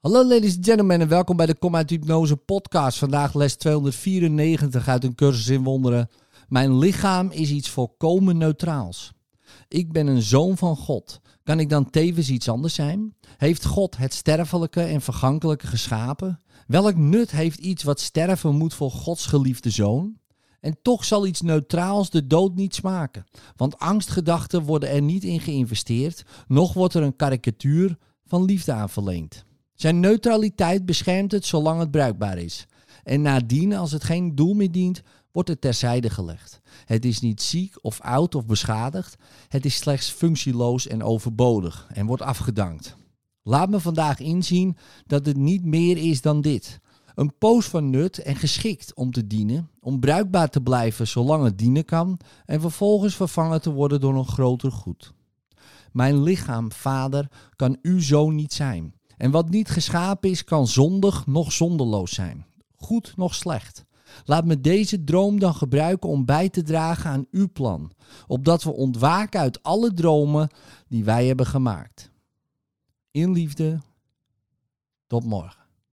Hallo ladies and gentlemen en welkom bij de Kom uit Hypnose podcast. Vandaag les 294 uit een cursus in wonderen. Mijn lichaam is iets volkomen neutraals. Ik ben een zoon van God. Kan ik dan tevens iets anders zijn? Heeft God het sterfelijke en vergankelijke geschapen? Welk nut heeft iets wat sterven moet voor Gods geliefde zoon? En toch zal iets neutraals de dood niet smaken. Want angstgedachten worden er niet in geïnvesteerd, noch wordt er een karikatuur van liefde aan verleend. Zijn neutraliteit beschermt het zolang het bruikbaar is. En nadien, als het geen doel meer dient, wordt het terzijde gelegd. Het is niet ziek of oud of beschadigd. Het is slechts functieloos en overbodig en wordt afgedankt. Laat me vandaag inzien dat het niet meer is dan dit. Een poos van nut en geschikt om te dienen, om bruikbaar te blijven zolang het dienen kan en vervolgens vervangen te worden door een groter goed. Mijn lichaam, vader, kan uw zoon niet zijn. En wat niet geschapen is, kan zondig nog zonderloos zijn, goed nog slecht. Laat me deze droom dan gebruiken om bij te dragen aan uw plan, opdat we ontwaken uit alle dromen die wij hebben gemaakt. In liefde, tot morgen.